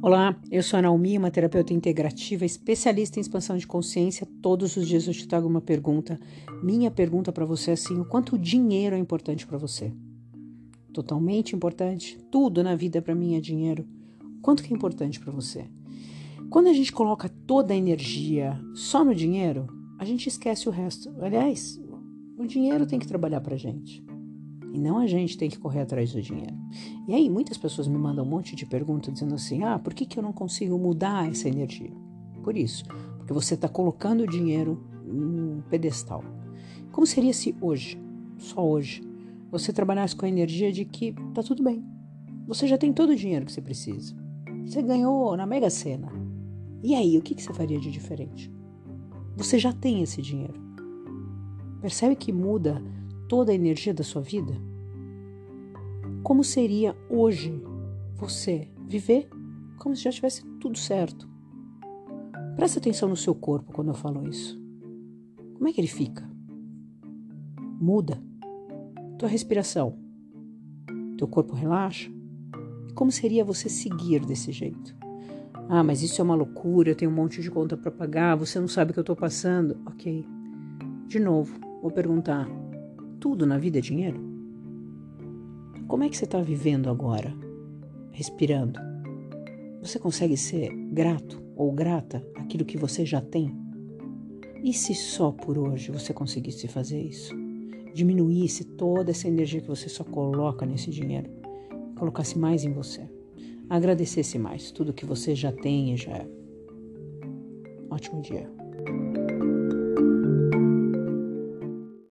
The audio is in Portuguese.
Olá, eu sou a Naomi, uma terapeuta integrativa, especialista em expansão de consciência. Todos os dias eu te trago uma pergunta. Minha pergunta para você é assim: o quanto dinheiro é importante para você? Totalmente importante. Tudo na vida para mim é dinheiro. Quanto que é importante para você? Quando a gente coloca toda a energia só no dinheiro, a gente esquece o resto. Aliás, o dinheiro tem que trabalhar para gente. E não a gente tem que correr atrás do dinheiro. E aí, muitas pessoas me mandam um monte de perguntas dizendo assim: ah, por que, que eu não consigo mudar essa energia? Por isso, porque você está colocando o dinheiro no pedestal. Como seria se hoje, só hoje, você trabalhasse com a energia de que tá tudo bem? Você já tem todo o dinheiro que você precisa. Você ganhou na Mega Sena. E aí, o que, que você faria de diferente? Você já tem esse dinheiro. Percebe que muda toda a energia da sua vida? Como seria hoje você viver como se já tivesse tudo certo? Presta atenção no seu corpo quando eu falo isso. Como é que ele fica? Muda. Tua respiração. Teu corpo relaxa. E como seria você seguir desse jeito? Ah, mas isso é uma loucura, eu tenho um monte de conta para pagar, você não sabe o que eu estou passando. Ok. De novo, vou perguntar: tudo na vida é dinheiro? Como é que você está vivendo agora? Respirando. Você consegue ser grato ou grata àquilo que você já tem? E se só por hoje você conseguisse fazer isso? Diminuísse toda essa energia que você só coloca nesse dinheiro, colocasse mais em você, agradecesse mais tudo que você já tem e já é. Ótimo dia.